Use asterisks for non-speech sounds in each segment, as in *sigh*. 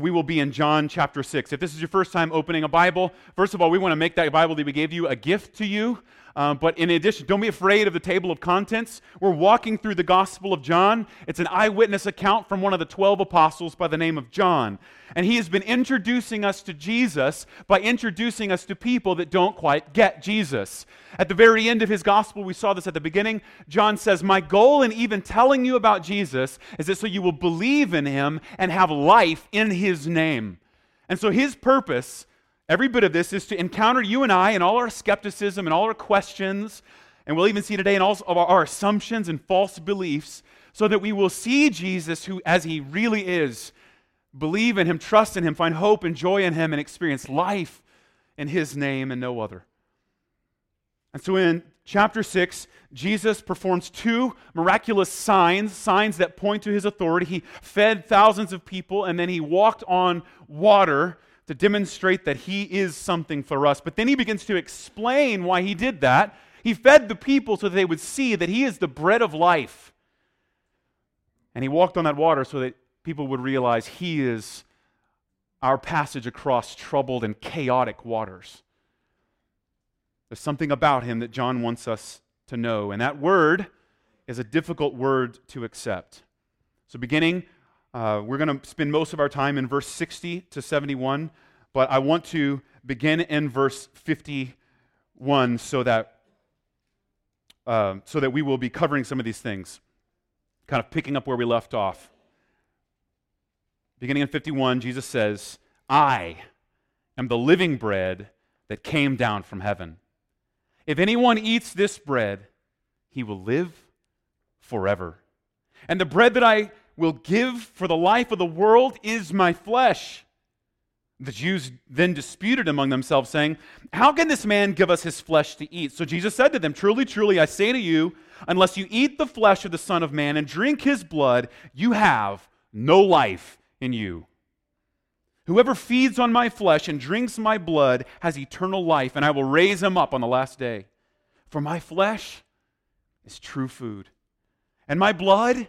we will be in John chapter 6. If this is your first time opening a Bible, first of all, we want to make that Bible that we gave you a gift to you. Um, but in addition, don't be afraid of the table of contents. We're walking through the Gospel of John. It's an eyewitness account from one of the 12 apostles by the name of John. And he has been introducing us to Jesus by introducing us to people that don't quite get Jesus. At the very end of his Gospel, we saw this at the beginning. John says, My goal in even telling you about Jesus is that so you will believe in him and have life in his name. And so his purpose Every bit of this is to encounter you and I and all our skepticism and all our questions, and we'll even see today in all of our assumptions and false beliefs, so that we will see Jesus who, as he really is, believe in him, trust in him, find hope and joy in him, and experience life in his name and no other. And so in chapter 6, Jesus performs two miraculous signs, signs that point to his authority. He fed thousands of people, and then he walked on water to demonstrate that he is something for us. But then he begins to explain why he did that. He fed the people so that they would see that he is the bread of life. And he walked on that water so that people would realize he is our passage across troubled and chaotic waters. There's something about him that John wants us to know, and that word is a difficult word to accept. So, beginning uh, we're going to spend most of our time in verse 60 to 71, but I want to begin in verse 51 so that, uh, so that we will be covering some of these things, kind of picking up where we left off. Beginning in 51, Jesus says, I am the living bread that came down from heaven. If anyone eats this bread, he will live forever. And the bread that I will give for the life of the world is my flesh. The Jews then disputed among themselves, saying, How can this man give us his flesh to eat? So Jesus said to them, Truly, truly, I say to you, unless you eat the flesh of the Son of Man and drink his blood, you have no life in you. Whoever feeds on my flesh and drinks my blood has eternal life, and I will raise him up on the last day. For my flesh is true food, and my blood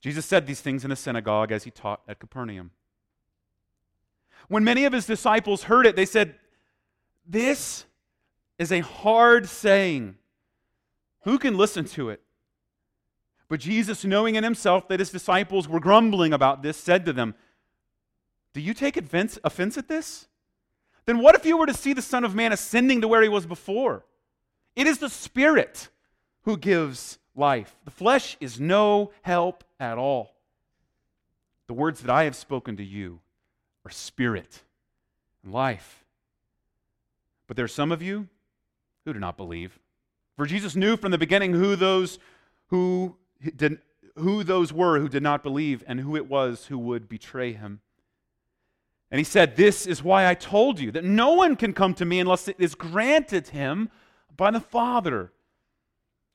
Jesus said these things in a synagogue as he taught at Capernaum. When many of his disciples heard it, they said, This is a hard saying. Who can listen to it? But Jesus, knowing in himself that his disciples were grumbling about this, said to them, Do you take offense, offense at this? Then what if you were to see the Son of Man ascending to where he was before? It is the Spirit who gives life. The flesh is no help at all. The words that I have spoken to you are spirit and life. But there are some of you who do not believe. For Jesus knew from the beginning who those who did who those were who did not believe and who it was who would betray him. And he said, This is why I told you that no one can come to me unless it is granted him by the Father.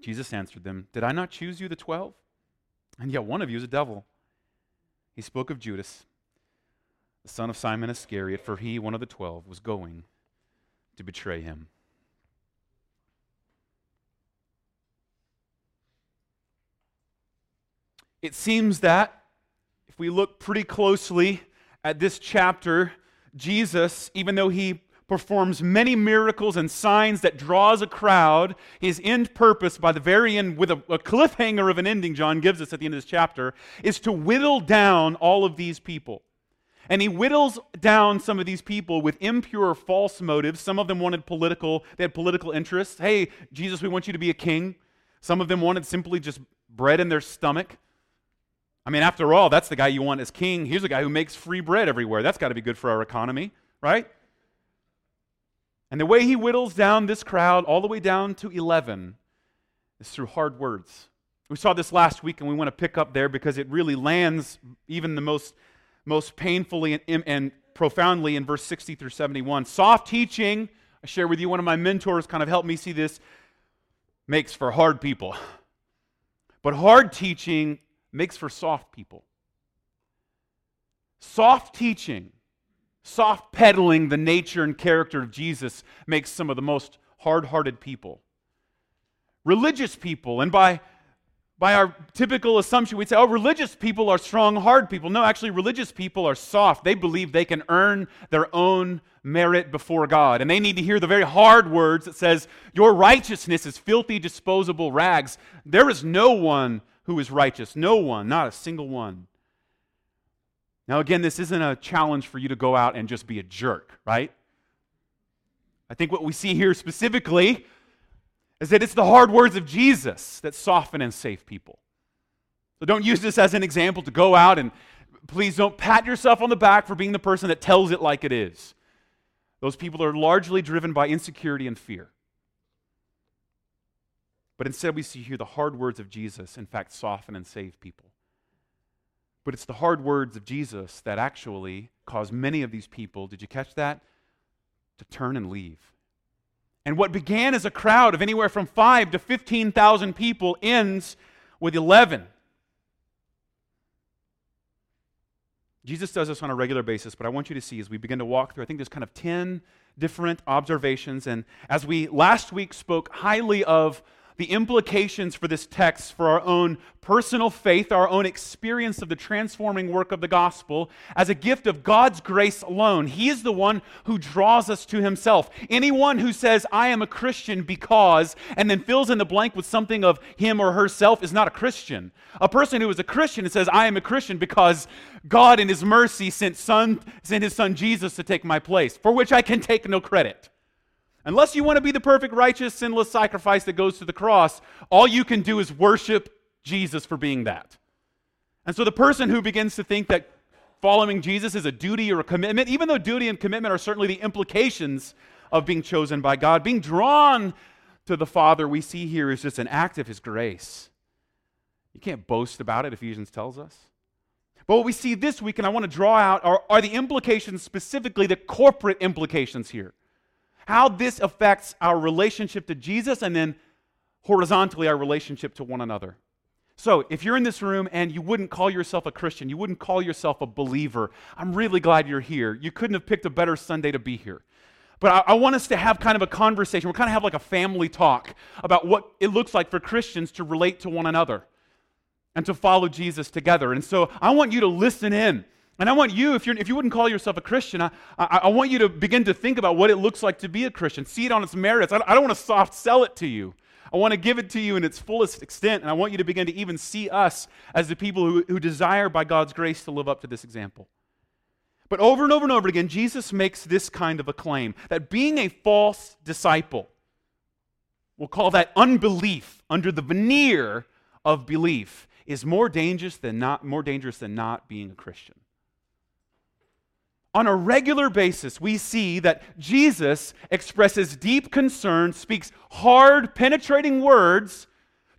Jesus answered them, Did I not choose you, the twelve? And yet one of you is a devil. He spoke of Judas, the son of Simon Iscariot, for he, one of the twelve, was going to betray him. It seems that if we look pretty closely at this chapter, Jesus, even though he performs many miracles and signs that draws a crowd. His end purpose, by the very end, with a, a, cliffhanger of an ending John gives us at the end of this chapter, is to whittle down all of these people. And he whittles down some of these people with impure, false motives. Some of them wanted political, they had political interests. Hey, Jesus, we want you to be a king. Some of them wanted simply just bread in their stomach. I mean, after all, that's the guy you want as king. Here's a guy who makes free bread everywhere. That's got to be good for our economy, right? And the way he whittles down this crowd all the way down to 11 is through hard words. We saw this last week, and we want to pick up there because it really lands even the most, most painfully and, and profoundly in verse 60 through 71. Soft teaching, I share with you, one of my mentors kind of helped me see this, makes for hard people. But hard teaching makes for soft people. Soft teaching, soft peddling the nature and character of Jesus makes some of the most hard hearted people. Religious people, and by by our typical assumption, we'd say, oh, religious people are strong, hard people. No, actually, religious people are soft. They believe they can earn their own merit before God. And they need to hear the very hard words that says, Your righteousness is filthy, disposable rags. There is no one who is righteous. No one, not a single one. Now, again, this isn't a challenge for you to go out and just be a jerk, right? I think what we see here specifically is that it's the hard words of Jesus that soften and save people. So don't use this as an example to go out and please don't pat yourself on the back for being the person that tells it like it is. Those people are largely driven by insecurity and fear. But instead, we see here the hard words of Jesus, in fact, soften and save people. But it's the hard words of Jesus that actually cause many of these people, did you catch that? To turn and leave. And what began as a crowd of anywhere from 5 to 15,000 people ends with 11. Jesus does this on a regular basis, but I want you to see as we begin to walk through, I think there's kind of 10 different observations. And as we last week spoke highly of the implications for this text for our own personal faith, our own experience of the transforming work of the gospel as a gift of God's grace alone. He is the one who draws us to himself. Anyone who says, I am a Christian because, and then fills in the blank with something of him or herself is not a Christian. A person who is a Christian and says, I am a Christian because God in his mercy sent, son, sent his son Jesus to take my place, for which I can take no credit. Unless you want to be the perfect, righteous, sinless sacrifice that goes to the cross, all you can do is worship Jesus for being that. And so the person who begins to think that following Jesus is a duty or a commitment, even though duty and commitment are certainly the implications of being chosen by God, being drawn to the Father, we see here is just an act of His grace. You can't boast about it, Ephesians tells us. But what we see this week, and I want to draw out, are, are the implications, specifically the corporate implications here how this affects our relationship to Jesus and then horizontally our relationship to one another. So, if you're in this room and you wouldn't call yourself a Christian, you wouldn't call yourself a believer, I'm really glad you're here. You couldn't have picked a better Sunday to be here. But I, I, want us to have kind of a conversation. We're kind of have like a family talk about what it looks like for Christians to relate to one another and to follow Jesus together. And so I want you to listen in and I want you, if, you're, if you wouldn't call yourself a Christian, I, I, I, want you to begin to think about what it looks like to be a Christian. See it on its merits. I don't, I don't want to soft sell it to you. I want to give it to you in its fullest extent, and I want you to begin to even see us as the people who, who desire, by God's grace, to live up to this example. But over and over and over again, Jesus makes this kind of a claim that being a false disciple, we'll call that unbelief under the veneer of belief, is more dangerous than not, more dangerous than not being a Christian on a regular basis, we see that Jesus expresses deep concern, speaks hard, penetrating words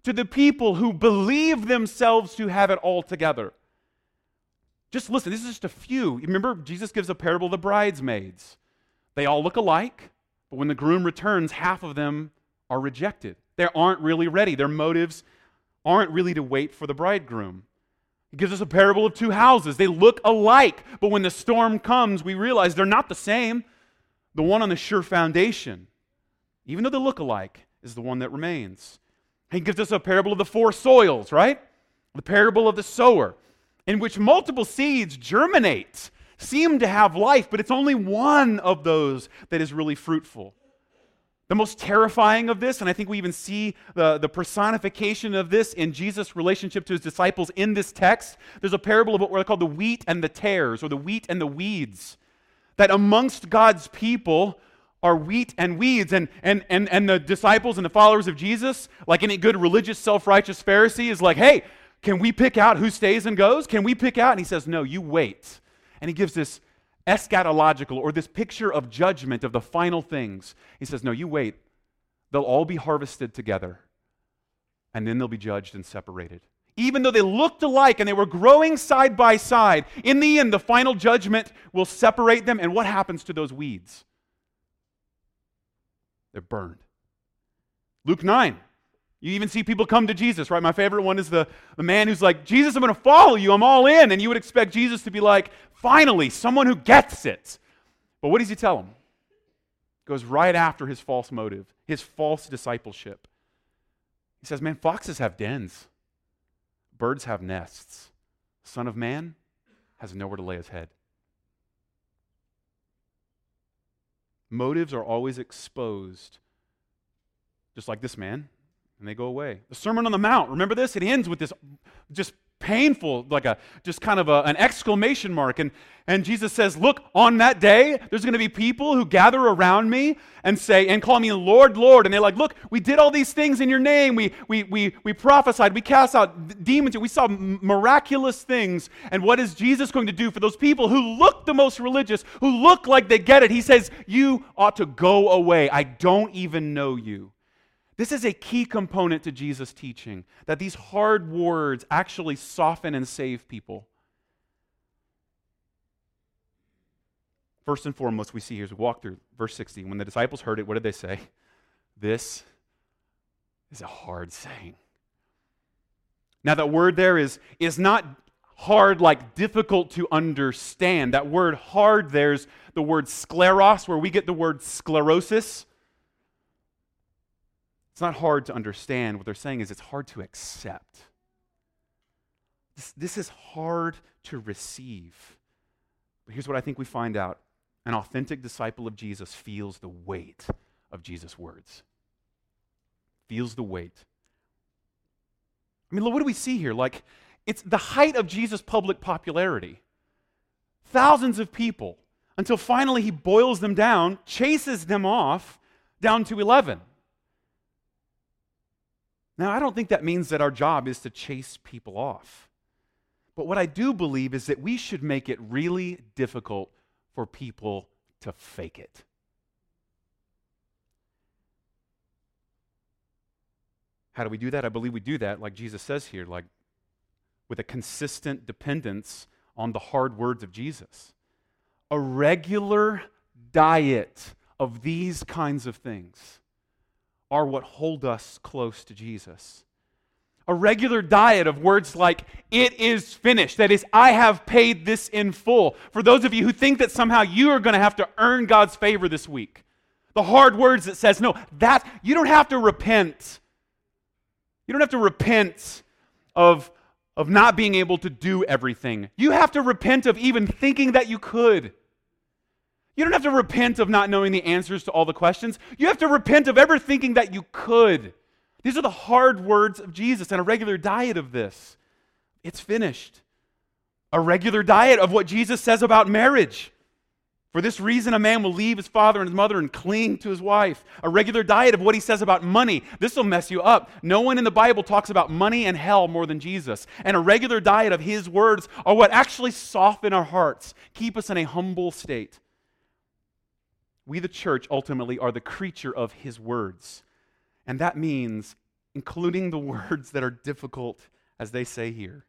to the people who believe themselves to have it all together. Just listen, this is just a few. Remember, Jesus gives a parable of the bridesmaids. They all look alike, but when the groom returns, half of them are rejected. They aren't really ready. Their motives aren't really to wait for the bridegroom. He gives us a parable of two houses. They look alike, but when the storm comes, we realize they're not the same. The one on the sure foundation, even though they look alike, is the one that remains. He gives us a parable of the four soils, right? The parable of the sower, in which multiple seeds germinate, seem to have life, but it's only one of those that is really fruitful. The most terrifying of this, and I think we even see the, the personification of this in Jesus' relationship to his disciples in this text. There's a parable of what we're called the wheat and the tares, or the wheat and the weeds. That amongst God's people are wheat and weeds. And, and, and, and the disciples and the followers of Jesus, like any good religious, self righteous Pharisee, is like, hey, can we pick out who stays and goes? Can we pick out? And he says, no, you wait. And he gives this eschatological or this picture of judgment of the final things. He says, No, you wait. They'll all be harvested together, and then they'll be judged and separated. Even though they looked alike and they were growing side by side, in the end, the final judgment will separate them. And what happens to those weeds? They're burned. Luke 9. You even see people come to Jesus, right? My favorite one is the, the man who's like, Jesus, I'm going to follow you. I'm all in. And you would expect Jesus to be like, finally, someone who gets it. But what does he tell him? Goes right after his false motive, his false discipleship. He says, Man, foxes have dens, birds have nests. Son of man has nowhere to lay his head. Motives are always exposed, just like this man and they go away. The Sermon on the Mount, remember this? It ends with this just painful, like a just kind of a, an exclamation mark. And, and Jesus says, Look, on that day, there's going to be people who gather around me and say, and call me Lord, Lord. And they're like, Look, we did all these things in your name. We, we, we, we prophesied, we cast out demons, we saw miraculous things. And what is Jesus going to do for those people who look the most religious, who look like they get it? He says, You ought to go away. I don't even know you. This is a key component to Jesus' teaching that these hard words actually soften and save people. First and foremost, we see here as we walk through verse 60. When the disciples heard it, what did they say? This is a hard saying. Now, that word there is, is not hard like difficult to understand. That word hard there's the word scleros, where we get the word sclerosis. It's not hard to understand. What they're saying is it's hard to accept. This, this is hard to receive. But here's what I think we find out an authentic disciple of Jesus feels the weight of Jesus' words. Feels the weight. I mean, look, what do we see here? Like, it's the height of Jesus' public popularity. Thousands of people until finally he boils them down, chases them off down to 11. Now, I don't think that means that our job is to chase people off. But what I do believe is that we should make it really difficult for people to fake it. How do we do that? I believe we do that, like Jesus says here, like with a consistent dependence on the hard words of Jesus. A regular diet of these kinds of things are what hold us close to Jesus. A regular diet of words like, it is finished. That is, I have paid this in full. For those of you who think that somehow you are going to have to earn God's favor this week, the hard words that says, no, that, you don't have to repent. You don't have to repent of, of not being able to do everything. You have to repent of even thinking that you could. You don't have to repent of not knowing the answers to all the questions. You have to repent of ever thinking that you could. These are the hard words of Jesus and a regular diet of this. It's finished. A regular diet of what Jesus says about marriage. For this reason, a man will leave his father and his mother and cling to his wife. A regular diet of what he says about money. This will mess you up. No one in the Bible talks about money and hell more than Jesus. And a regular diet of his words are what actually soften our hearts, keep us in a humble state. We, the church, ultimately are the creature of his words. And that means including the *laughs* words that are difficult, as they say here.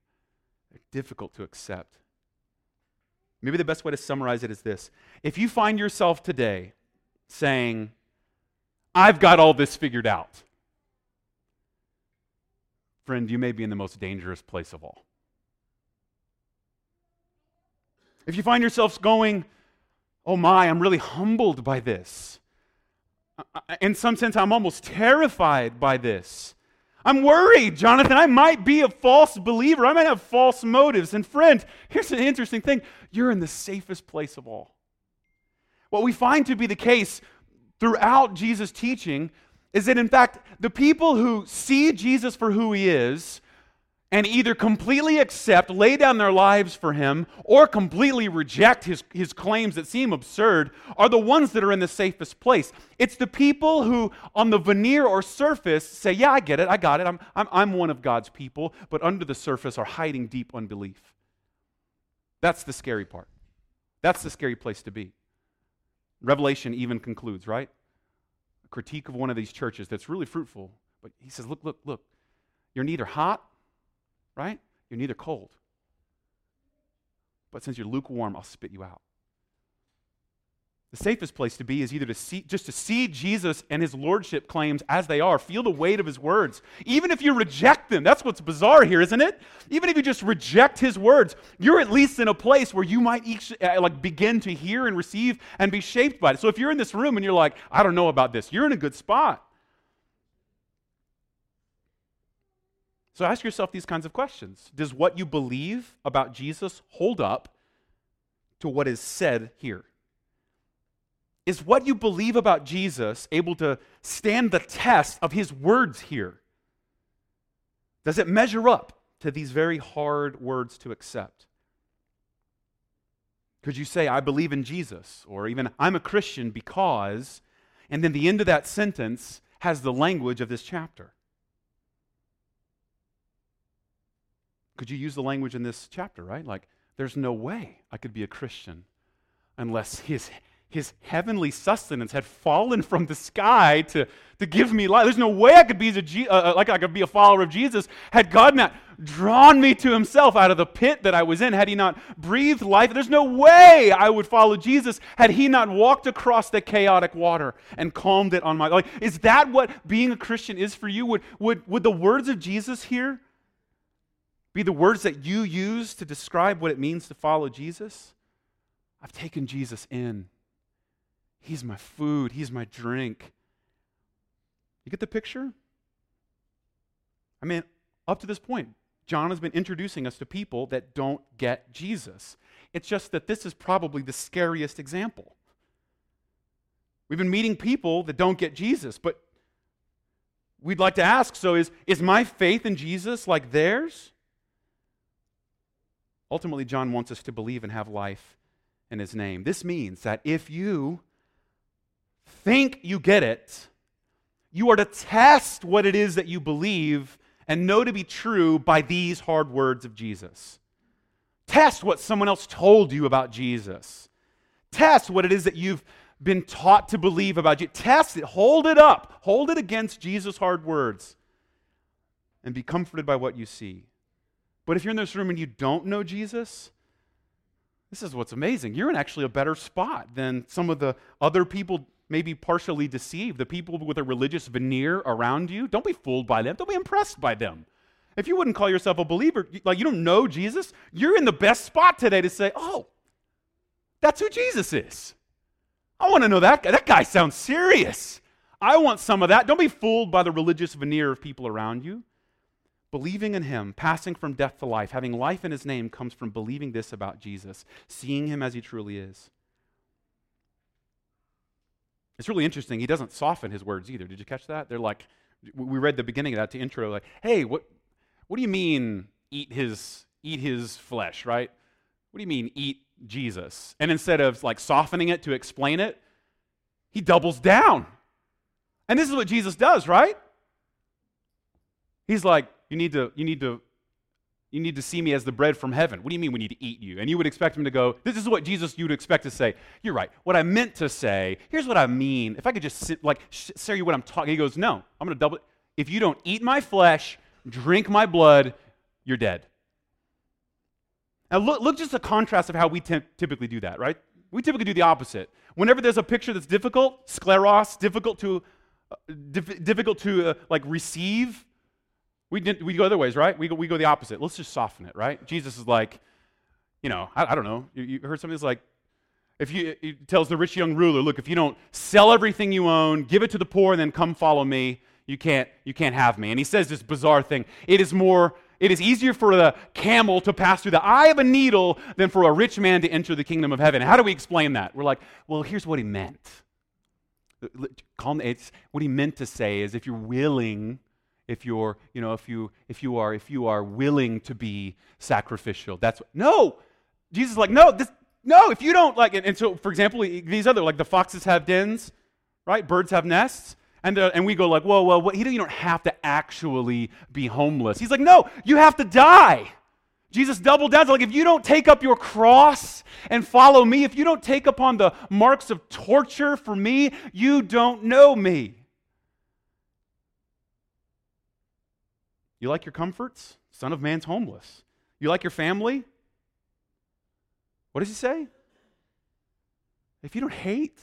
They're difficult to accept. Maybe the best way to summarize it is this If you find yourself today saying, I've got all this figured out, friend, you may be in the most dangerous place of all. If you find yourself going, oh my, I'm really humbled by this. In some sense, I'm almost terrified by this. I'm worried, Jonathan. I might be a false believer. I might have false motives. And, friend, here's an interesting thing you're in the safest place of all. What we find to be the case throughout Jesus' teaching is that, in fact, the people who see Jesus for who he is and either completely accept, lay down their lives for him, or completely reject his, his claims that seem absurd are the ones that are in the safest place. It's the people who, on the veneer or surface, say, Yeah, I get it, I got it, I'm, I'm, I'm one of God's people, but under the surface are hiding deep unbelief. That's the scary part. That's the scary place to be. Revelation even concludes, right? A critique of one of these churches that's really fruitful. But he says, Look, look, look. You're neither hot right? You're neither cold. But since you're lukewarm, I'll spit you out. The safest place to be is either to see, just to see Jesus and his lordship claims as they are, feel the weight of his words. Even if you reject them, that's what's bizarre here, isn't it? Even if you just reject his words, you're at least in a place where you might each, uh, like begin to hear and receive and be shaped by it. So if you're in this room and you're like, I don't know about this, you're in a good spot. So ask yourself these kinds of questions Does what you believe about Jesus hold up to what is said here? Is what you believe about Jesus able to stand the test of his words here? Does it measure up to these very hard words to accept? Could you say, I believe in Jesus? Or even, I'm a Christian because, and then the end of that sentence has the language of this chapter. Could you use the language in this chapter, right? Like, there's no way I could be a Christian unless his, his heavenly sustenance had fallen from the sky to, to give me life. There's no way I could be a, uh, uh, like I could be a follower of Jesus had God not drawn me to himself out of the pit that I was in, had he not breathed life. There's no way I would follow Jesus had he not walked across the chaotic water and calmed it on my like is that what being a Christian is for you? Would would would the words of Jesus here be the words that you use to describe what it means to follow Jesus? I've taken Jesus in. He's my food, He's my drink. You get the picture? I mean, up to this point, John has been introducing us to people that don't get Jesus. It's just that this is probably the scariest example. We've been meeting people that don't get Jesus, but we'd like to ask so is, is my faith in Jesus like theirs? Ultimately, John wants us to believe and have life in his name. This means that if you think you get it, you are to test what it is that you believe and know to be true by these hard words of Jesus. Test what someone else told you about Jesus. Test what it is that you've been taught to believe about you. Test it, hold it up, hold it against Jesus' hard words, and be comforted by what you see. But if you're in this room and you don't know Jesus, this is what's amazing. You're in actually a better spot than some of the other people, maybe partially deceived, the people with a religious veneer around you. Don't be fooled by them, don't be impressed by them. If you wouldn't call yourself a believer, like you don't know Jesus, you're in the best spot today to say, oh, that's who Jesus is. I want to know that guy. That guy sounds serious. I want some of that. Don't be fooled by the religious veneer of people around you. Believing in him, passing from death to life, having life in his name comes from believing this about Jesus, seeing him as he truly is. It's really interesting. He doesn't soften his words either. Did you catch that? They're like, we read the beginning of that to intro, like, hey, what, what do you mean eat his, eat his flesh, right? What do you mean eat Jesus? And instead of like softening it to explain it, he doubles down. And this is what Jesus does, right? He's like, you need to, you need to, you need to see me as the bread from heaven. What do you mean we need to eat you? And you would expect him to go, this is what Jesus you would expect to say. You're right. What I meant to say, here's what I mean. If I could just sit, like, say you what I'm talking, he goes, no, I'm going to double. If you don't eat my flesh, drink my blood, you're dead. Now, look, look just a contrast of how we t- typically do that, right? We typically do the opposite. Whenever there's a picture that's difficult, scleros, difficult to, uh, dif- difficult to uh, like receive, we, did, we go other ways, right? We go, we go the opposite. Let's just soften it, right? Jesus is like, you know, I, I don't know. You, you heard something that's like, if you, he tells the rich young ruler, look, if you don't sell everything you own, give it to the poor, and then come follow me, you can't, you can't have me. And he says this bizarre thing. It is more, it is easier for the camel to pass through the eye of a needle than for a rich man to enter the kingdom of heaven. How do we explain that? We're like, well, here's what he meant. Calm. It's what he meant to say is if you're willing, if you're, you know, if you if you are if you are willing to be sacrificial. That's what, no. Jesus is like, no, this no, if you don't like and, and so for example, these other like the foxes have dens, right? Birds have nests. And, uh, and we go like, whoa, whoa, whoa, you don't have to actually be homeless. He's like, no, you have to die. Jesus doubled down. Like, if you don't take up your cross and follow me, if you don't take upon the marks of torture for me, you don't know me. You like your comforts? Son of man's homeless. You like your family? What does he say? If you don't hate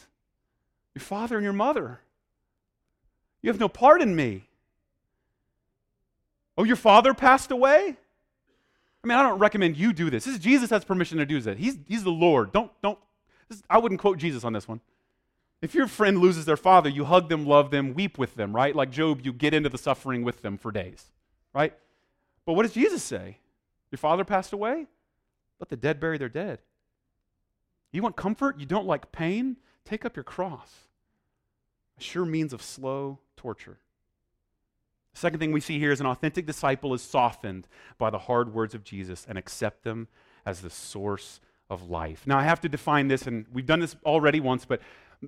your father and your mother, you have no part in me. Oh, your father passed away? I mean, I don't recommend you do this. This is Jesus has permission to do this. He's, he's the Lord. Don't, don't, this, I wouldn't quote Jesus on this one. If your friend loses their father, you hug them, love them, weep with them, right? Like Job, you get into the suffering with them for days, right? But what does Jesus say? Your father passed away? Let the dead bury their dead. You want comfort? You don't like pain? Take up your cross. A sure means of slow torture. The second thing we see here is an authentic disciple is softened by the hard words of Jesus and accept them as the source of life. Now, I have to define this, and we've done this already once, but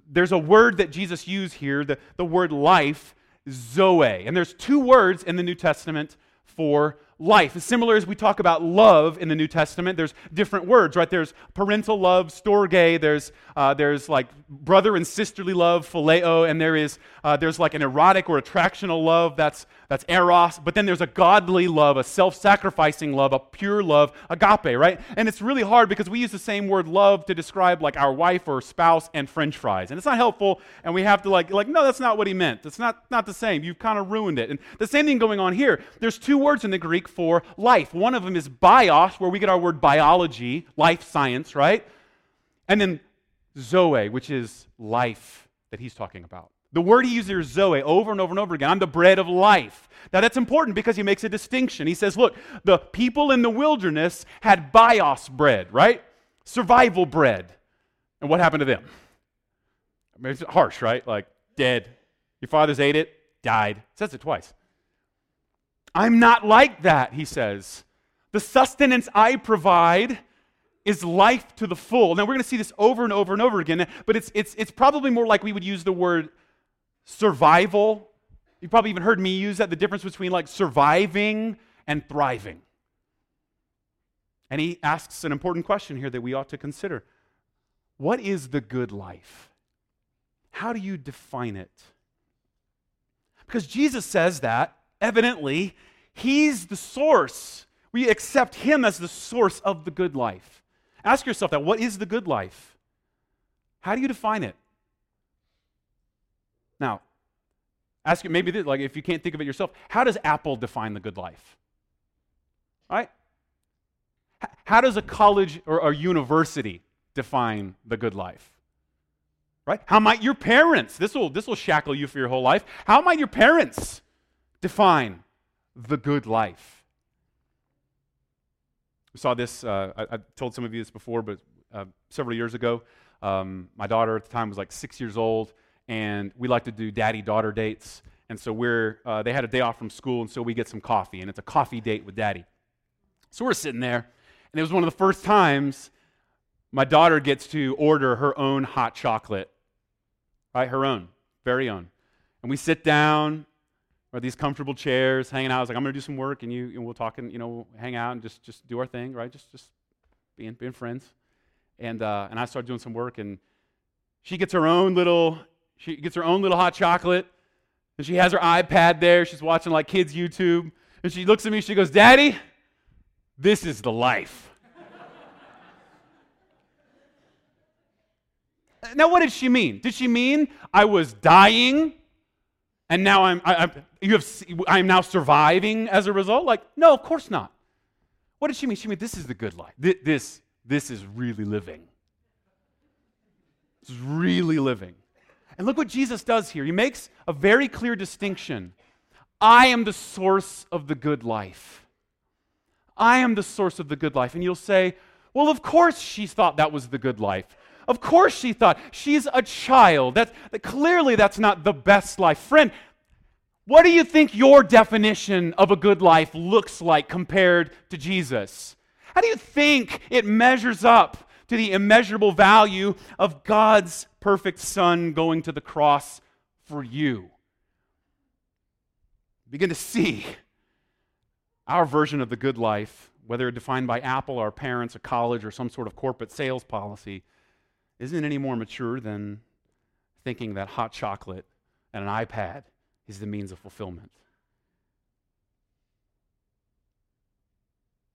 there's a word that Jesus used here, the, the word life, zoe. And there's two words in the New Testament for life. As similar as we talk about love in the New Testament, there's different words, right? There's parental love, storge. There's uh, there's like brother and sisterly love, phileo, and there is uh, there's like an erotic or attractional love. That's that's eros. But then there's a godly love, a self-sacrificing love, a pure love, agape, right? And it's really hard because we use the same word love to describe like our wife or spouse and French fries, and it's not helpful. And we have to like like no, that's not what he meant. It's not not the same. You've kind of ruined it. And the same thing going on here. There's two words in the Greek for life. One of them is bios, where we get our word biology, life science, right? And then zoe, which is life that he's talking about. The word he uses here is zoe over and over and over again. I'm the bread of life. Now that's important because he makes a distinction. He says, look, the people in the wilderness had bios bread, right? Survival bread. And what happened to them? I mean, it's harsh, right? Like dead. Your fathers ate it, died. It says it twice. I'm not like that, he says. The sustenance I provide is life to the full. Now, we're going to see this over and over and over again, but it's, it's, it's probably more like we would use the word survival. You've probably even heard me use that the difference between like surviving and thriving. And he asks an important question here that we ought to consider What is the good life? How do you define it? Because Jesus says that evidently, He's the source. We accept Him as the source of the good life. Ask yourself that what is the good life? How do you define it? Now, ask you maybe this, like if you can't think of it yourself, how does Apple define the good life? Right? How does a college or a university define the good life? Right? How might your parents, this will this will shackle you for your whole life. How might your parents define the good life. We saw this, uh, I, I, told some of you this before, but uh, several years ago, um, my daughter at the time was like six years old, and we like to do daddy daughter dates. And so we're, uh, they had a day off from school, and so we get some coffee, and it's a coffee date with daddy. So we're sitting there, and it was one of the first times my daughter gets to order her own hot chocolate, right? Her own, very own. And we sit down, or these comfortable chairs, hanging out. I was like, I'm going to do some work, and you, and we'll talk, and you know, we'll hang out and just just do our thing, right? Just just being being friends. And uh, and I started doing some work, and she gets her own little she gets her own little hot chocolate, and she has her iPad there. She's watching like kids YouTube, and she looks at me. She goes, "Daddy, this is the life." *laughs* now, what did she mean? Did she mean I was dying? And now I'm, I, I, you have, I'm now surviving as a result? Like, no, of course not. What did she mean? She mean this is the good life. This, this, this is really living. This is really living. And look what Jesus does here. He makes a very clear distinction. I am the source of the good life. I am the source of the good life. And you'll say, well, of course she thought that was the good life. Of course she thought. She's a child. That, that clearly that's not the best life. Friend, what do you think your definition of a good life looks like compared to Jesus? How do you think it measures up to the immeasurable value of God's perfect Son going to the cross for you? Begin to see our version of the good life, whether defined by Apple, our parents, a college, or some sort of corporate sales policy, isn't any more mature than thinking that hot chocolate and an iPad is the means of fulfillment.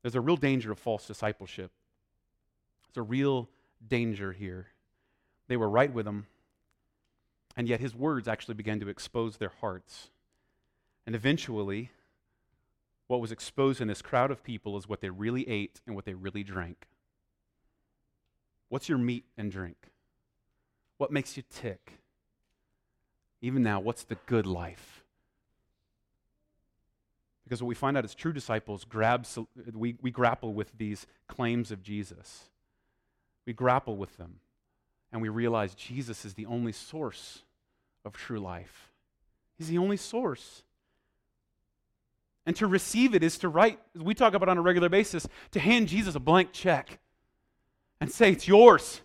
There's a real danger of false discipleship. There's a real danger here. They were right with him, and yet his words actually began to expose their hearts. And eventually, what was exposed in this crowd of people is what they really ate and what they really drank. What's your meat and drink? What makes you tick? Even now, what's the good life? Because what we find out is true disciples grab, we, we grapple with these claims of Jesus. We grapple with them, and we realize Jesus is the only source of true life. He's the only source. And to receive it is to write, we talk about on a regular basis, to hand Jesus a blank check and say, It's yours.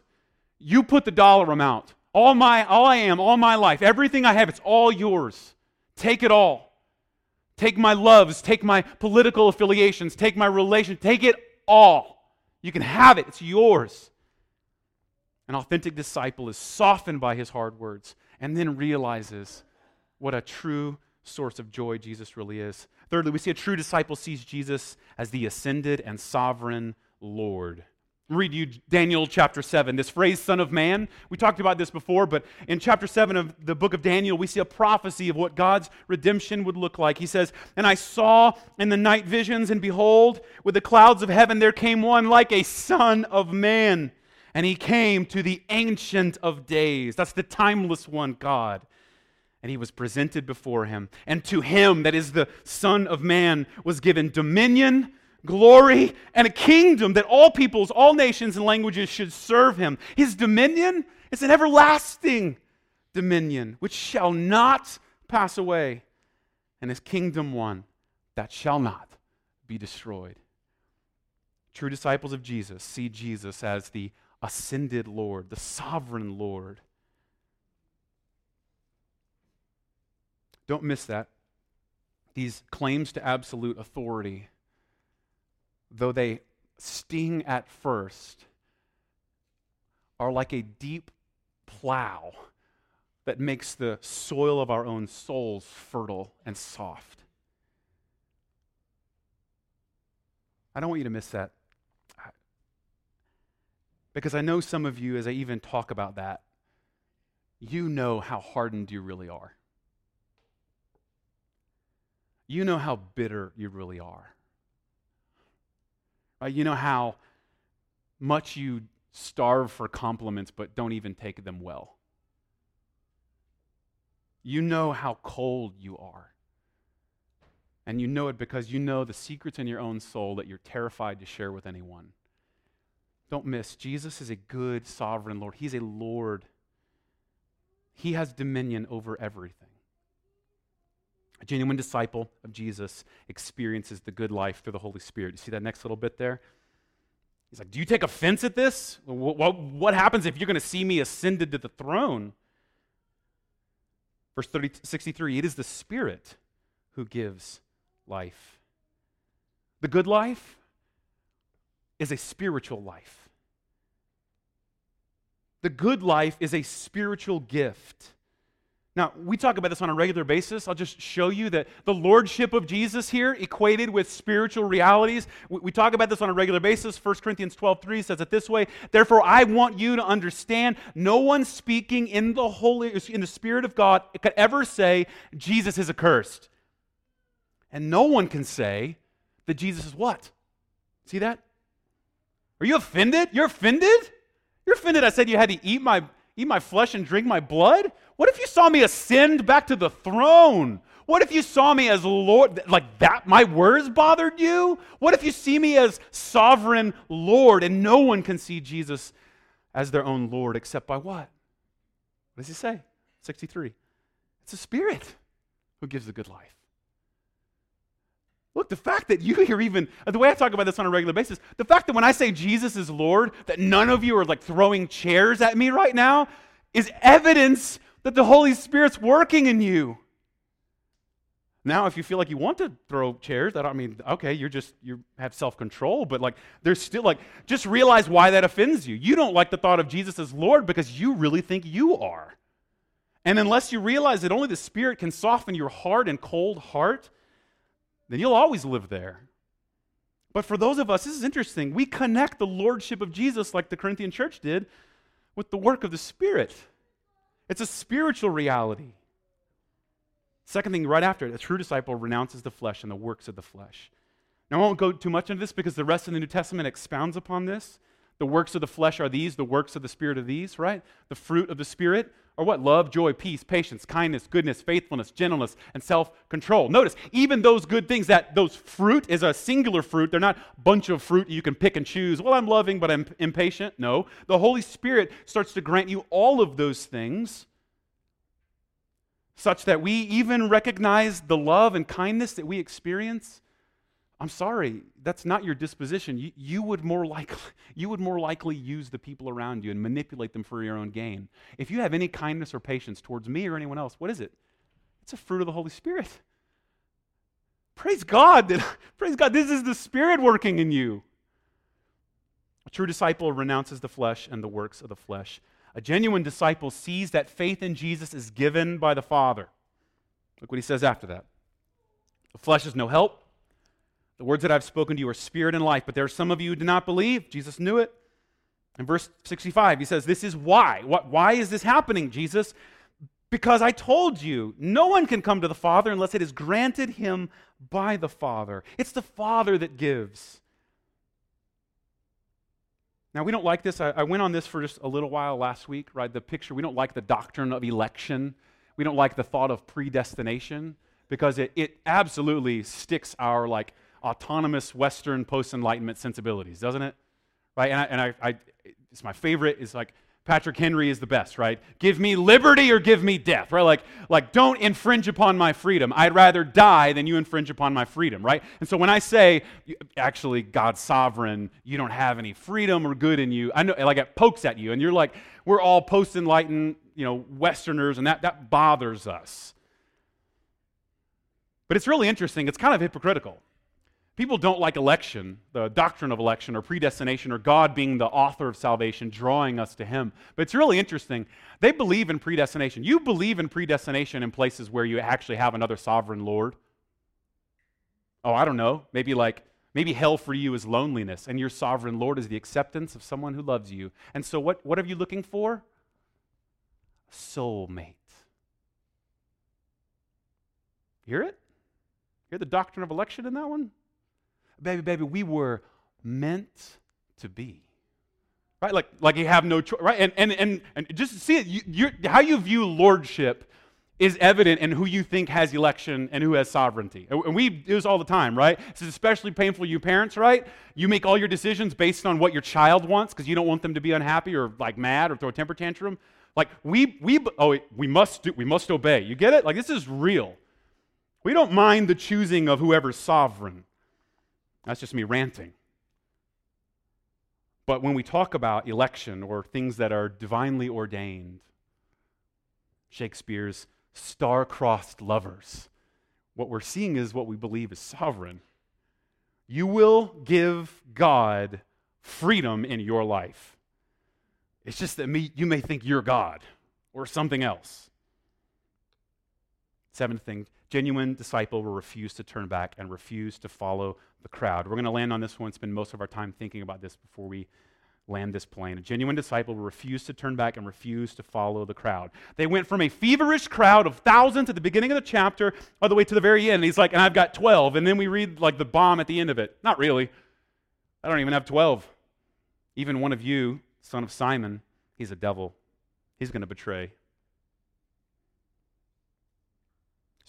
You put the dollar amount. All my all I am, all my life, everything I have, it's all yours. Take it all. Take my loves, take my political affiliations, take my relation, take it all. You can have it. It's yours. An authentic disciple is softened by his hard words and then realizes what a true source of joy Jesus really is. Thirdly, we see a true disciple sees Jesus as the ascended and sovereign Lord. Read you Daniel chapter 7. This phrase, Son of Man, we talked about this before, but in chapter 7 of the book of Daniel, we see a prophecy of what God's redemption would look like. He says, And I saw in the night visions, and behold, with the clouds of heaven there came one like a Son of Man. And he came to the Ancient of Days. That's the timeless one, God and he was presented before him. And to him, that is the Son of Man, was given dominion, glory, and a kingdom that all peoples, all nations, and languages should serve him. His dominion is an everlasting dominion which shall not pass away, and his kingdom one that shall not be destroyed. True disciples of Jesus see Jesus as the ascended Lord, the sovereign Lord Don't miss that. These claims to absolute authority, though they sting at first, are like a deep plow that makes the soil of our own souls fertile and soft. I don't want you to miss that. Because I know some of you, as I even talk about that, you know how hardened you really are you know how bitter you really are. Right? You know how much you starve for compliments but don't even take them well. You know how cold you are. And you know it because you know the secrets in your own soul that you're terrified to share with anyone. Don't miss, Jesus is a good sovereign Lord. He's a Lord. He has dominion over everything. A genuine disciple of Jesus experiences the good life through the Holy Spirit. You see that next little bit there? He's like, Do you take offense at this? What, what, happens if you're going to see me ascended to the throne? Verse 30, 63 It is the Spirit who gives life. The good life is a spiritual life. The good life is a spiritual gift. Now, we talk about this on a regular basis. I'll just show you that the lordship of Jesus here equated with spiritual realities. We, talk about this on a regular basis. 1 Corinthians 12 3 says it this way Therefore, I want you to understand no one speaking in the Holy, in the Spirit of God could ever say Jesus is accursed. And no one can say that Jesus is what? See that? Are you offended? You're offended? You're offended I said you had to eat my eat my flesh and drink my blood? What if you saw me ascend back to the throne? What if you saw me as Lord, like that, my words bothered you? What if you see me as sovereign Lord and no one can see Jesus as their own Lord except by what? What does he say? 63. It's the Spirit who gives the good life. Look, the fact that you hear even, the way I talk about this on a regular basis, the fact that when I say Jesus is Lord, that none of you are like throwing chairs at me right now is evidence that the Holy Spirit's working in you. Now, if you feel like you want to throw chairs, I don't mean, okay, you're just, you have self control, but like, there's still like, just realize why that offends you. You don't like the thought of Jesus as Lord because you really think you are. And unless you realize that only the Spirit can soften your hard and cold heart, then you'll always live there. But for those of us, this is interesting. We connect the Lordship of Jesus, like the Corinthian church did, with the work of the Spirit. It's a spiritual reality. Second thing, right after it, a true disciple renounces the flesh and the works of the flesh. Now, I won't go too much into this because the rest of the New Testament expounds upon this. The works of the flesh are these, the works of the Spirit are these, right? The fruit of the Spirit are what? Love, joy, peace, patience, kindness, goodness, faithfulness, gentleness, and self control. Notice, even those good things, that those fruit is a singular fruit. They're not a bunch of fruit you can pick and choose. Well, I'm loving, but I'm impatient. No. The Holy Spirit starts to grant you all of those things such that we even recognize the love and kindness that we experience. I'm sorry, that's not your disposition. You, you, would more likely, *laughs* you would more likely use the people around you and manipulate them for your own gain. If you have any kindness or patience towards me or anyone else, what is it? It's a fruit of the Holy Spirit. Praise God. That, *laughs* praise God. This is the Spirit working in you. A true disciple renounces the flesh and the works of the flesh. A genuine disciple sees that faith in Jesus is given by the Father. Look what he says after that. The flesh is no help. The words that I've spoken to you are spirit and life, but there are some of you who do not believe. Jesus knew it. In verse 65, he says, This is why. Why is this happening, Jesus? Because I told you, no one can come to the Father unless it is granted him by the Father. It's the Father that gives. Now, we don't like this. I, I, went on this for just a little while last week, right? The picture, we don't like the doctrine of election. We don't like the thought of predestination because it, it absolutely sticks our like autonomous Western post Enlightenment sensibilities, doesn't it? Right? And, I, and I, I, it's my favorite. Is like Patrick Henry is the best, right? Give me liberty or give me death, right? Like, like don't infringe upon my freedom. I'd rather die than you infringe upon my freedom, right? And so when I say, actually, God's sovereign, you don't have any freedom or good in you, I know, like it pokes at you, and you're like, we're all post-enlightened, you know, Westerners, and that, that bothers us. But it's really interesting. It's kind of hypocritical People don't like election, the doctrine of election or predestination or God being the author of salvation, drawing us to Him. But it's really interesting. They believe in predestination. You believe in predestination in places where you actually have another sovereign Lord. Oh, I don't know. Maybe like, maybe hell for you is loneliness, and your sovereign Lord is the acceptance of someone who loves you. And so, what, what are you looking for? Soulmate. Hear it? Hear the doctrine of election in that one? Baby, baby, we were meant to be. Right? Like, like you have no choice, right? And, and, and, and just see it, you, how you view lordship is evident in who you think has election and who has sovereignty. And we do this all the time, right? This is especially painful you parents, right? You make all your decisions based on what your child wants because you don't want them to be unhappy or like mad or throw a temper tantrum. Like we we oh we must do, we must obey. You get it? Like this is real. We don't mind the choosing of whoever's sovereign. That's just me ranting. But when we talk about election or things that are divinely ordained, Shakespeare's star-crossed lovers, what we're seeing is what we believe is sovereign. You will give God freedom in your life. It's just that me, you may think you're God or something else. Seventh thing genuine disciple will refuse to turn back and refuse to follow the crowd. We're going to land on this one, spend most of our time thinking about this before we land this plane. A genuine disciple will refuse to turn back and refuse to follow the crowd. They went from a feverish crowd of thousands at the beginning of the chapter all the way to the very end. And he's like, and I've got 12. And then we read like the bomb at the end of it. Not really. I don't even have 12. Even one of you, son of Simon, he's a devil. He's going to betray.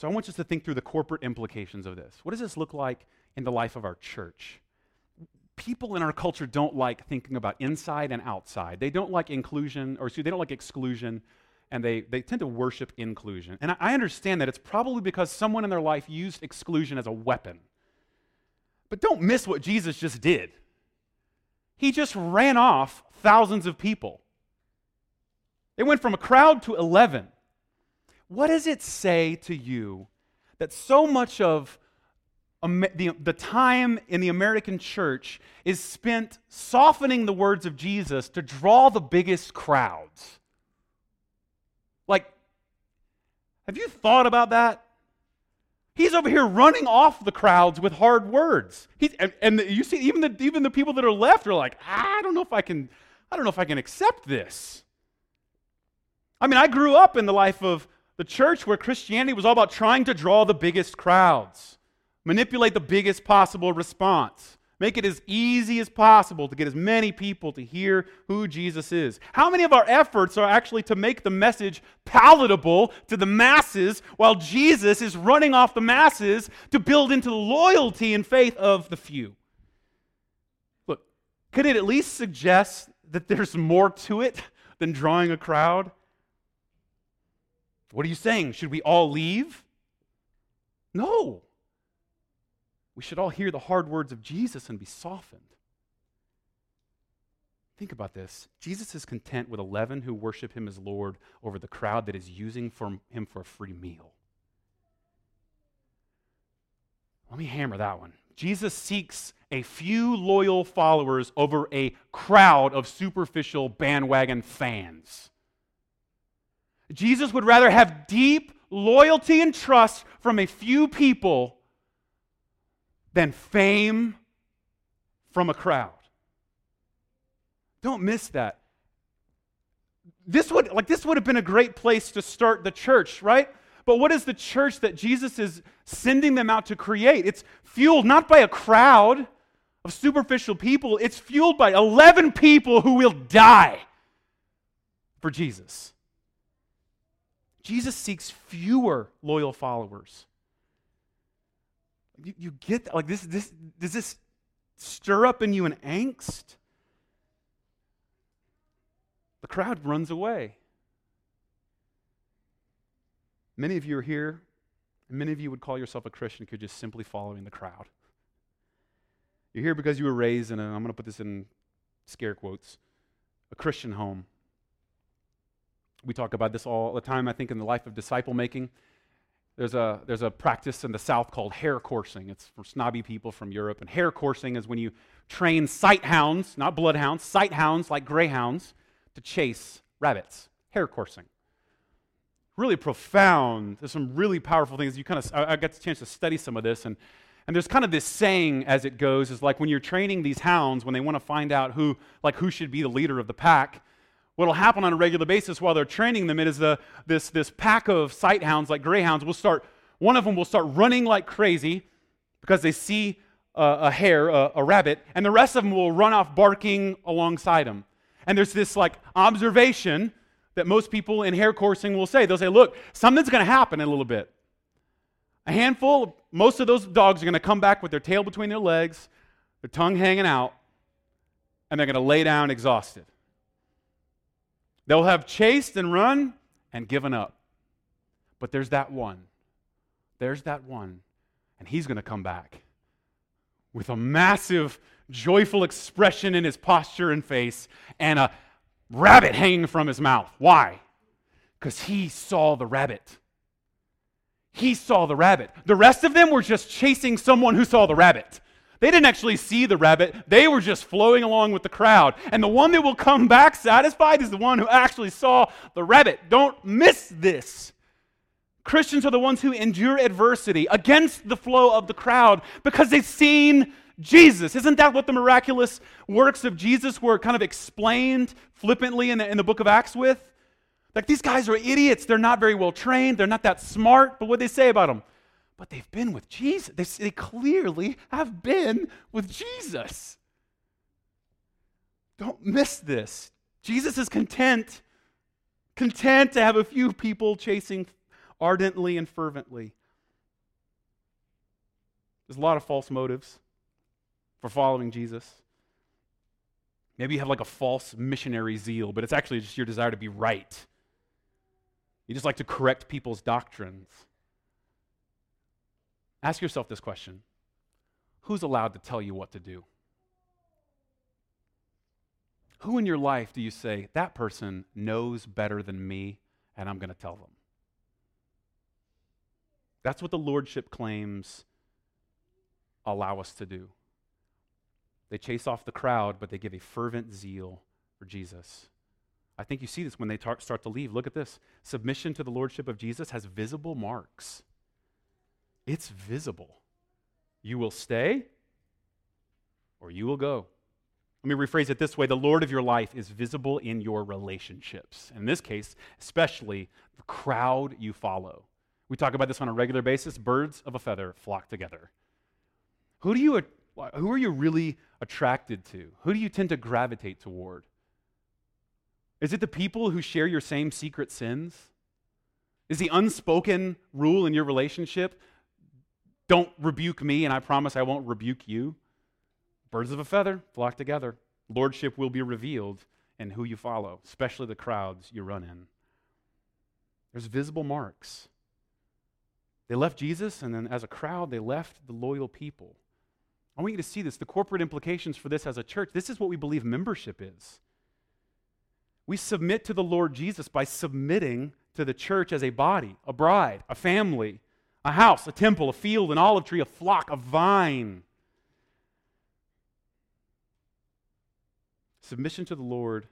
So I want us to think through the corporate implications of this. What does this look like in the life of our church? people in our culture don't like thinking about inside and outside. They don't like inclusion, or excuse, they don't like exclusion, and they, they tend to worship inclusion. And I, I understand that it's probably because someone in their life used exclusion as a weapon. But don't miss what Jesus just did. He just ran off thousands of people. It went from a crowd to 11. What does it say to you that so much of the, time in the American church is spent softening the words of Jesus to draw the biggest crowds? Like, have you thought about that? He's over here running off the crowds with hard words. He's, and, and you see, even the, even the people that are left are like, I don't know if I can, I don't know if I can accept this. I mean, I grew up in the life of the church where Christianity was all about trying to draw the biggest crowds, manipulate the biggest possible response. Make it as easy as possible to get as many people to hear who Jesus is. How many of our efforts are actually to make the message palatable to the masses while Jesus is running off the masses to build into the loyalty and faith of the few? Look, could it at least suggest that there's more to it than drawing a crowd? What are you saying? Should we all leave? No. We should all hear the hard words of Jesus and be softened. Think about this. Jesus is content with 11 who worship him as Lord over the crowd that is using for him for a free meal. Let me hammer that one. Jesus seeks a few loyal followers over a crowd of superficial bandwagon fans. Jesus would rather have deep loyalty and trust from a few people than fame from a crowd. Don't miss that. This would like this would have been a great place to start the church, right? But what is the church that Jesus is sending them out to create? It's fueled not by a crowd of superficial people, it's fueled by 11 people who will die for Jesus. Jesus seeks fewer loyal followers you, you get that? Like this, this, does this stir up in you an angst? The crowd runs away. Many of you are here, and many of you would call yourself a Christian because you're just simply following the crowd. You're here because you were raised in a, I'm going to put this in scare quotes, a Christian home. We talk about this all the time, I think, in the life of disciple making. There's a, there's a practice in the South called hare coursing. It's for snobby people from Europe. And hare coursing is when you train sight hounds, not bloodhounds, sight hounds like greyhounds, to chase rabbits. Hare coursing. Really profound. There's some really powerful things. You kind of, I, I got the chance to study some of this, and, and there's kind of this saying as it goes is like when you're training these hounds, when they want to find out who, like who should be the leader of the pack, what will happen on a regular basis while they're training them is the, this, this pack of sight hounds, like greyhounds, will start, one of them will start running like crazy because they see a, a hare, a, a rabbit, and the rest of them will run off barking alongside them. And there's this like observation that most people in hare coursing will say. They'll say, look, something's going to happen in a little bit. A handful, most of those dogs are going to come back with their tail between their legs, their tongue hanging out, and they're going to lay down exhausted. They'll have chased and run and given up. But there's that one. There's that one. And he's going to come back with a massive, joyful expression in his posture and face and a rabbit hanging from his mouth. Why? Because he saw the rabbit. He saw the rabbit. The rest of them were just chasing someone who saw the rabbit. They didn't actually see the rabbit, they were just flowing along with the crowd. And the one that will come back satisfied is the one who actually saw the rabbit. Don't miss this. Christians are the ones who endure adversity against the flow of the crowd because they've seen Jesus. Isn't that what the miraculous works of Jesus were kind of explained flippantly in the, in the book of Acts with? Like these guys are idiots. They're not very well trained. They're not that smart. But what they say about them? But they've been with Jesus. They, they clearly have been with Jesus. Don't miss this. Jesus is content, content to have a few people chasing ardently and fervently. There's a lot of false motives for following Jesus. Maybe you have like a false missionary zeal, but it's actually just your desire to be right. You just like to correct people's doctrines. Ask yourself this question Who's allowed to tell you what to do? Who in your life do you say, that person knows better than me, and I'm going to tell them? That's what the Lordship claims allow us to do. They chase off the crowd, but they give a fervent zeal for Jesus. I think you see this when they tar- start to leave. Look at this. Submission to the Lordship of Jesus has visible marks. It's visible. You will stay or you will go. Let me rephrase it this way the Lord of your life is visible in your relationships. In this case, especially the crowd you follow. We talk about this on a regular basis. Birds of a feather flock together. Who, do you, who are you really attracted to? Who do you tend to gravitate toward? Is it the people who share your same secret sins? Is the unspoken rule in your relationship don't rebuke me, and I promise I won't rebuke you? Birds of a feather flock together. Lordship will be revealed in who you follow, especially the crowds you run in. There's visible marks. They left Jesus, and then as a crowd, they left the loyal people. I want you to see this the corporate implications for this as a church. This is what we believe membership is. We submit to the Lord Jesus by submitting to the church as a body, a bride, a family, a house, a temple, a field, an olive tree, a flock, a vine. Submission to the Lord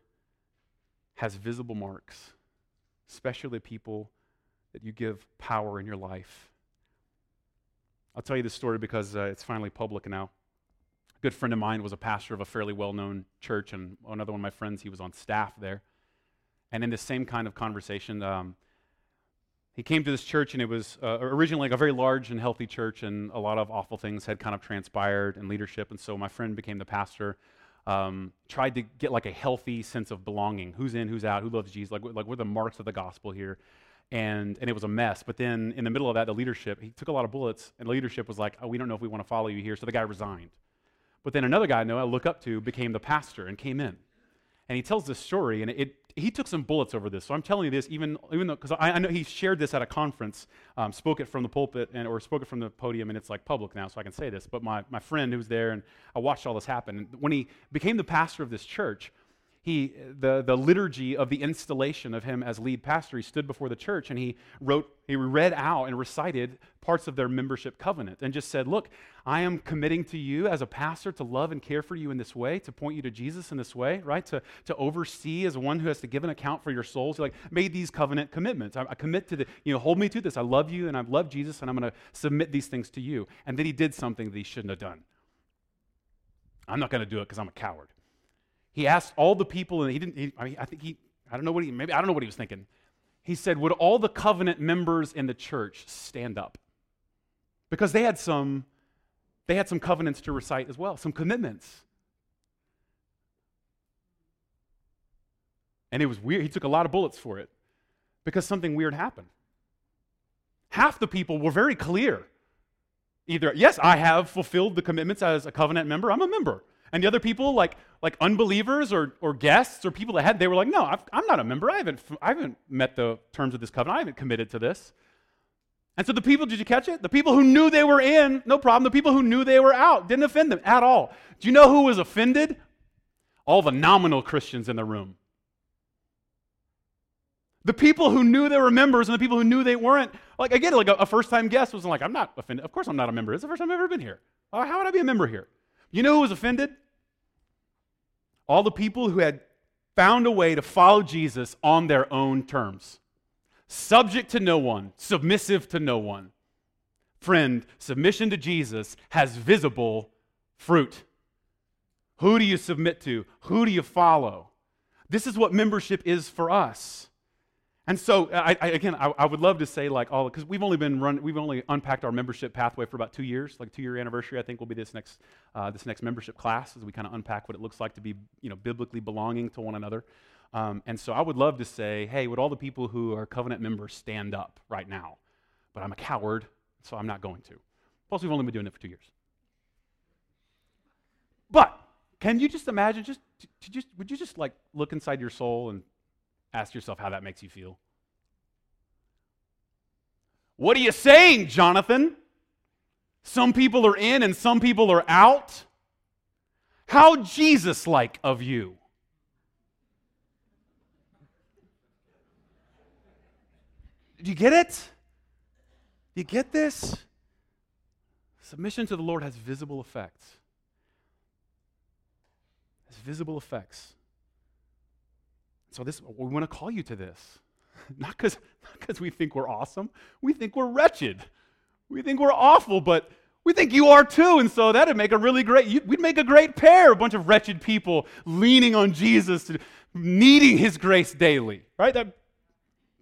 has visible marks, especially people that you give power in your life. I'll tell you this story because uh, it's finally public now. A good friend of mine was a pastor of a fairly well known church, and another one of my friends, he was on staff there. And in this same kind of conversation, um, he came to this church, and it was uh, originally like a very large and healthy church, and a lot of awful things had kind of transpired in leadership. And so my friend became the pastor um, tried to get like a healthy sense of belonging. Who's in, who's out, who loves Jesus? Like, like are the marks of the gospel here? And, and it was a mess. But then in the middle of that, the leadership, he took a lot of bullets, and the leadership was like, oh, we don't know if we want to follow you here. So the guy resigned. But then another guy I know I look up to became the pastor and came in. And he tells this story, and it, he took some bullets over this. So I'm telling you this, even, even though, because I, I, know he shared this at a conference, um, spoke it from the pulpit, and, or spoke it from the podium, and it's like public now, so I can say this. But my, my friend who was there, and I watched all this happen. And when he became the pastor of this church, he, the, the liturgy of the installation of him as lead pastor, he stood before the church and he wrote, he read out and recited parts of their membership covenant and just said, Look, I am committing to you as a pastor to love and care for you in this way, to point you to Jesus in this way, right? To, to oversee as one who has to give an account for your souls. He like made these covenant commitments. I, I commit to the, you know, hold me to this. I love you and I love Jesus and I'm going to submit these things to you. And then he did something that he shouldn't have done. I'm not going to do it because I'm a coward. He asked all the people, and he didn't, he, I, mean, I think he, I don't know what he, maybe, I don't know what he was thinking. He said, Would all the covenant members in the church stand up? Because they had some, they had some covenants to recite as well, some commitments. And it was weird. He took a lot of bullets for it because something weird happened. Half the people were very clear. Either, yes, I have fulfilled the commitments as a covenant member, I'm a member. And the other people, like, like unbelievers or, or guests or people that had, they were like, no, i am not a member. I haven't, I haven't met the terms of this covenant. I haven't committed to this. And so the people, did you catch it? The people who knew they were in, no problem. The people who knew they were out didn't offend them at all. Do you know who was offended? All the nominal Christians in the room. The people who knew they were members and the people who knew they weren't, like, it, like a, a first time guest was like, I'm not offended. Of course I'm not a member. It's the first time I've ever been here. how would I be a member here? You know who was offended? All the people who had found a way to follow Jesus on their own terms. Subject to no one, submissive to no one. Friend, submission to Jesus has visible fruit. Who do you submit to? Who do you follow? This is what membership is for us. And so, I, I, again, I, I, would love to say like all because we've only been run, we've only unpacked our membership pathway for about two years. Like two year anniversary, I think will be this next uh, this next membership class as we kind of unpack what it looks like to be you know biblically belonging to one another. Um, and so, I would love to say, hey, would all the people who are covenant members stand up right now? But I'm a coward, so I'm not going to. Plus, we've only been doing it for two years. But Can you just imagine? Just, just would you just like look inside your soul and ask yourself how that makes you feel? What are you saying, Jonathan? Some people are in and some people are out. How Jesus like of you. Do you get it? Do you get this? Submission to the Lord has visible effects. Has visible effects. So this we want to call you to this. *laughs* Not because *laughs* not we think we're awesome. We think we're wretched. We think we're awful, but we think you are too. And so that'd make a really great, we'd make a great pair, a bunch of wretched people leaning on Jesus, needing his grace daily, right? That,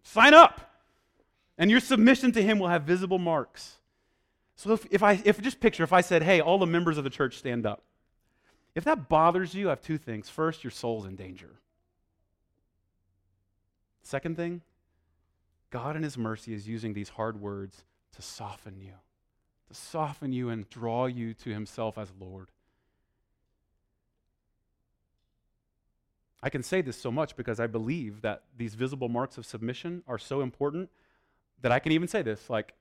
sign up. And your submission to him will have visible marks. So if, if I, if just picture, if I said, hey, all the members of the church stand up. If that bothers you, I have two things. First, your soul's in danger. Second thing, God in his mercy is using these hard words to soften you, to soften you and draw you to himself as Lord. I can say this so much because I believe that these visible marks of submission are so important that I can even say this like,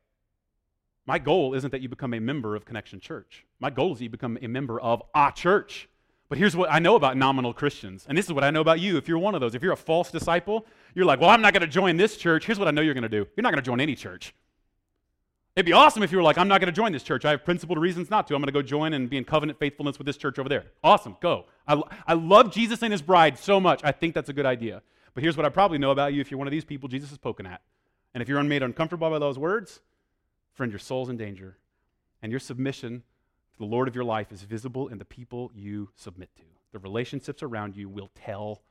my goal isn't that you become a member of Connection Church. My goal is that you become a member of a church. But here's what I know about nominal Christians. And this is what I know about you. If you're one of those, if you're a false disciple, you're like, well, I'm not going to join this church. Here's what I know you're going to do you're not going to join any church. It'd be awesome if you were like, I'm not going to join this church. I have principled reasons not to. I'm going to go join and be in covenant faithfulness with this church over there. Awesome, go. I, I love Jesus and his bride so much. I think that's a good idea. But here's what I probably know about you if you're one of these people Jesus is poking at. And if you're made uncomfortable by those words, friend, your soul's in danger. And your submission the Lord of your life is visible in the people you submit to. The relationships around you will tell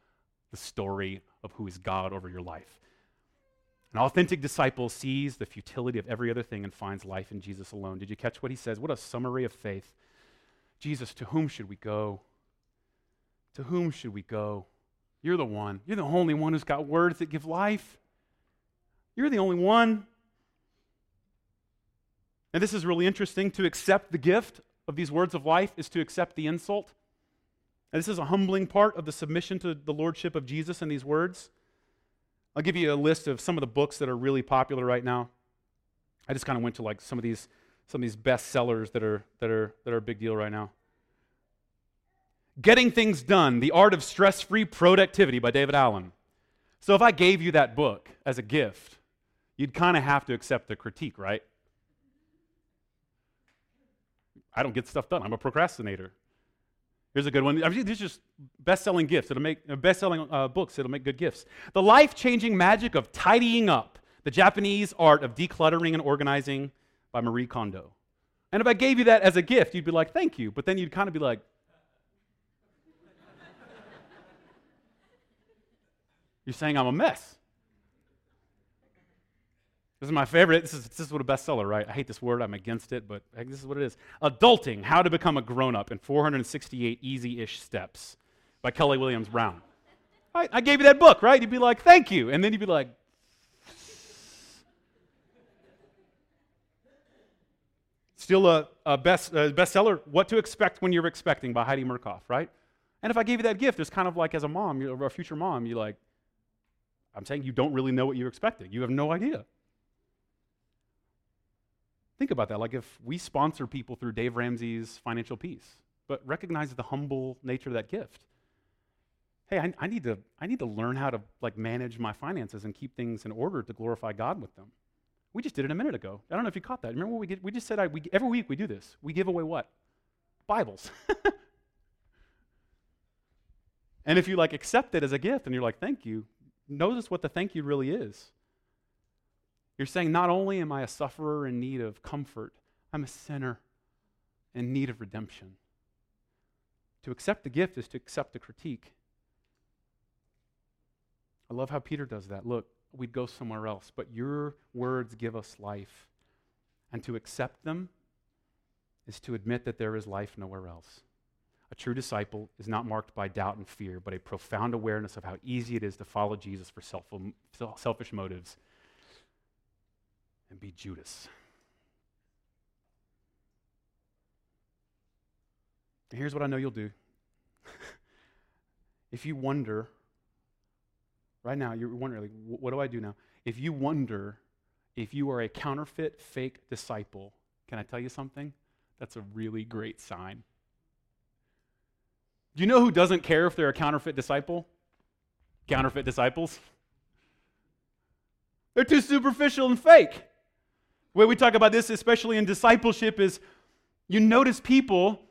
the story of who is God over your life. An authentic disciple sees the futility of every other thing and finds life in Jesus alone. Did you catch what he says? What a summary of faith. Jesus, to whom should we go? To whom should we go? You're the one. You're the only one who's got words that give life. You're the only one. And this is really interesting. To accept the gift of these words of life is to accept the insult. And this is a humbling part of the submission to the lordship of Jesus in these words. I'll give you a list of some of the books that are really popular right now. I just kind of went to like some of these some of these bestsellers that are that are that are a big deal right now. Getting Things Done: The Art of Stress-Free Productivity by David Allen. So if I gave you that book as a gift, you'd kind of have to accept the critique, right? I don't get stuff done. I'm a procrastinator. Here's a good one. I mean, these are just best-selling gifts. It'll make uh, best-selling uh, books. It'll make good gifts. The life-changing magic of tidying up: the Japanese art of decluttering and organizing by Marie Kondo. And if I gave you that as a gift, you'd be like, "Thank you," but then you'd kind of be like, "You're saying I'm a mess." This is my favorite. This is, this is what a bestseller, right? I hate this word. I'm against it, but this is what it is. Adulting How to Become a Grown Up in 468 Easy Ish Steps by Kelly Williams Brown. I, I gave you that book, right? You'd be like, thank you. And then you'd be like, Still a, a, best, a bestseller, What to Expect When You're Expecting by Heidi Murkoff, right? And if I gave you that gift, it's kind of like as a mom, or a future mom, you're like, I'm saying you don't really know what you're expecting. You have no idea. Think about that. Like if we sponsor people through Dave Ramsey's Financial Peace, but recognize the humble nature of that gift. Hey, I, I, need to, I need to learn how to like manage my finances and keep things in order to glorify God with them. We just did it a minute ago. I don't know if you caught that. Remember what we? We just said I, we, every week we do this. We give away what? Bibles. *laughs* and if you like accept it as a gift and you're like, thank you, notice what the thank you really is. You're saying, not only am I a sufferer in need of comfort, I'm a sinner in need of redemption. To accept the gift is to accept the critique. I love how Peter does that. Look, we'd go somewhere else, but your words give us life. And to accept them is to admit that there is life nowhere else. A true disciple is not marked by doubt and fear, but a profound awareness of how easy it is to follow Jesus for selfish motives and be Judas. And here's what I know you'll do *laughs* if you wonder, right now, you're wondering, like, what do I do now? If you wonder if you are a counterfeit, fake disciple, can I tell you something? That's a really great sign. Do you know who doesn't care if they're a counterfeit disciple? Counterfeit disciples. They're too superficial and fake. Way we talk about this, especially in discipleship, is you notice people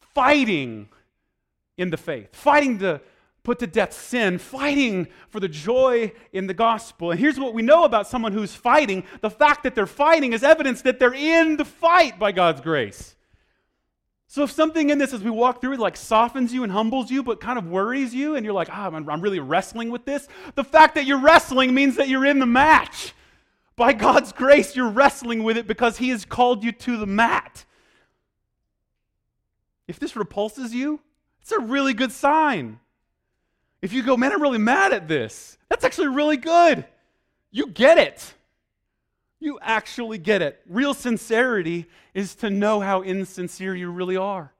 fighting in the faith, fighting to put to death sin, fighting for the joy in the gospel. And here's what we know about someone who's fighting the fact that they're fighting is evidence that they're in the fight by God's grace. So if something in this as we walk through it like softens you and humbles you, but kind of worries you, and you're like, ah, oh, I'm, I'm really wrestling with this, the fact that you're wrestling means that you're in the match. By God's grace, you're wrestling with it because He has called you to the mat. If this repulses you, it's a really good sign. If you go, man, I'm really mad at this, that's actually really good. You get it. You actually get it. Real sincerity is to know how insincere you really are.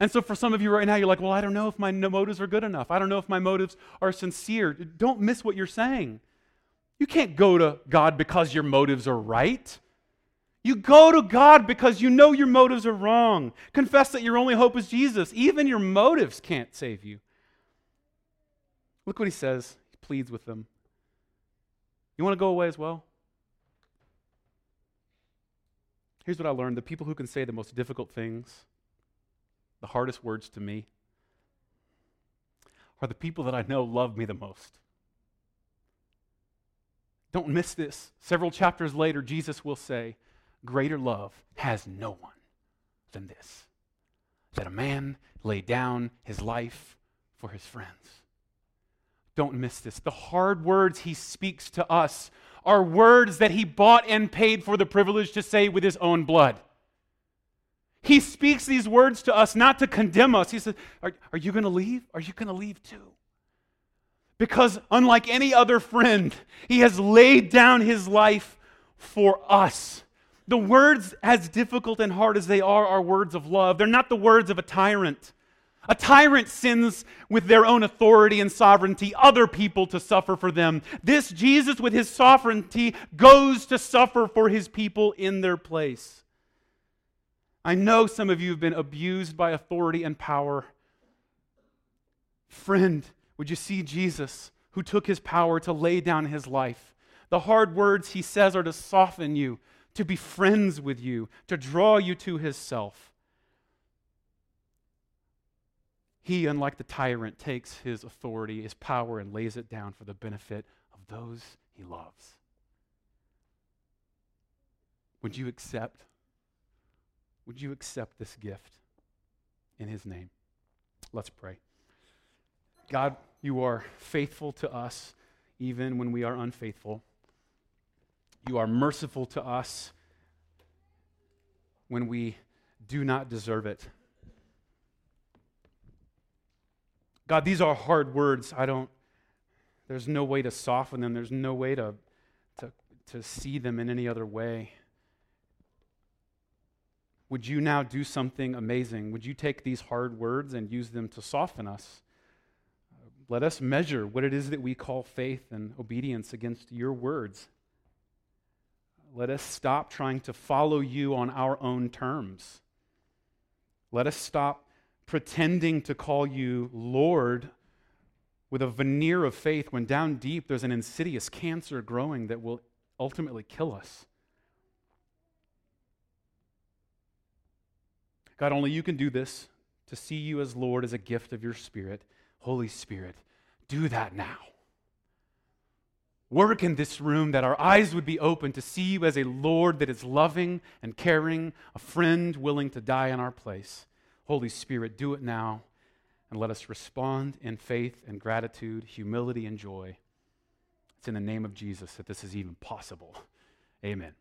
And so, for some of you right now, you're like, well, I don't know if my motives are good enough. I don't know if my motives are sincere. Don't miss what you're saying. You can't go to God because your motives are right. You go to God because you know your motives are wrong. Confess that your only hope is Jesus. Even your motives can't save you. Look what he says. He pleads with them. You want to go away as well? Here's what I learned the people who can say the most difficult things, the hardest words to me, are the people that I know love me the most. Don't miss this. Several chapters later, Jesus will say, Greater love has no one than this that a man lay down his life for his friends. Don't miss this. The hard words he speaks to us are words that he bought and paid for the privilege to say with his own blood. He speaks these words to us not to condemn us. He says, Are, are you going to leave? Are you going to leave too? Because, unlike any other friend, he has laid down his life for us. The words, as difficult and hard as they are, are words of love. They're not the words of a tyrant. A tyrant sends with their own authority and sovereignty other people to suffer for them. This Jesus, with his sovereignty, goes to suffer for his people in their place. I know some of you have been abused by authority and power. Friend, would you see Jesus who took his power to lay down his life? The hard words he says are to soften you, to be friends with you, to draw you to his self. He, unlike the tyrant, takes his authority, his power, and lays it down for the benefit of those he loves. Would you accept? Would you accept this gift in his name? Let's pray. God, you are faithful to us even when we are unfaithful. You are merciful to us when we do not deserve it. God, these are hard words. I don't, there's no way to soften them, there's no way to, to, to see them in any other way. Would you now do something amazing? Would you take these hard words and use them to soften us? Let us measure what it is that we call faith and obedience against your words. Let us stop trying to follow you on our own terms. Let us stop pretending to call you Lord with a veneer of faith when down deep there's an insidious cancer growing that will ultimately kill us. God, only you can do this to see you as Lord as a gift of your Spirit. Holy Spirit, do that now. Work in this room that our eyes would be open to see you as a Lord that is loving and caring, a friend willing to die in our place. Holy Spirit, do it now and let us respond in faith and gratitude, humility and joy. It's in the name of Jesus that this is even possible. Amen.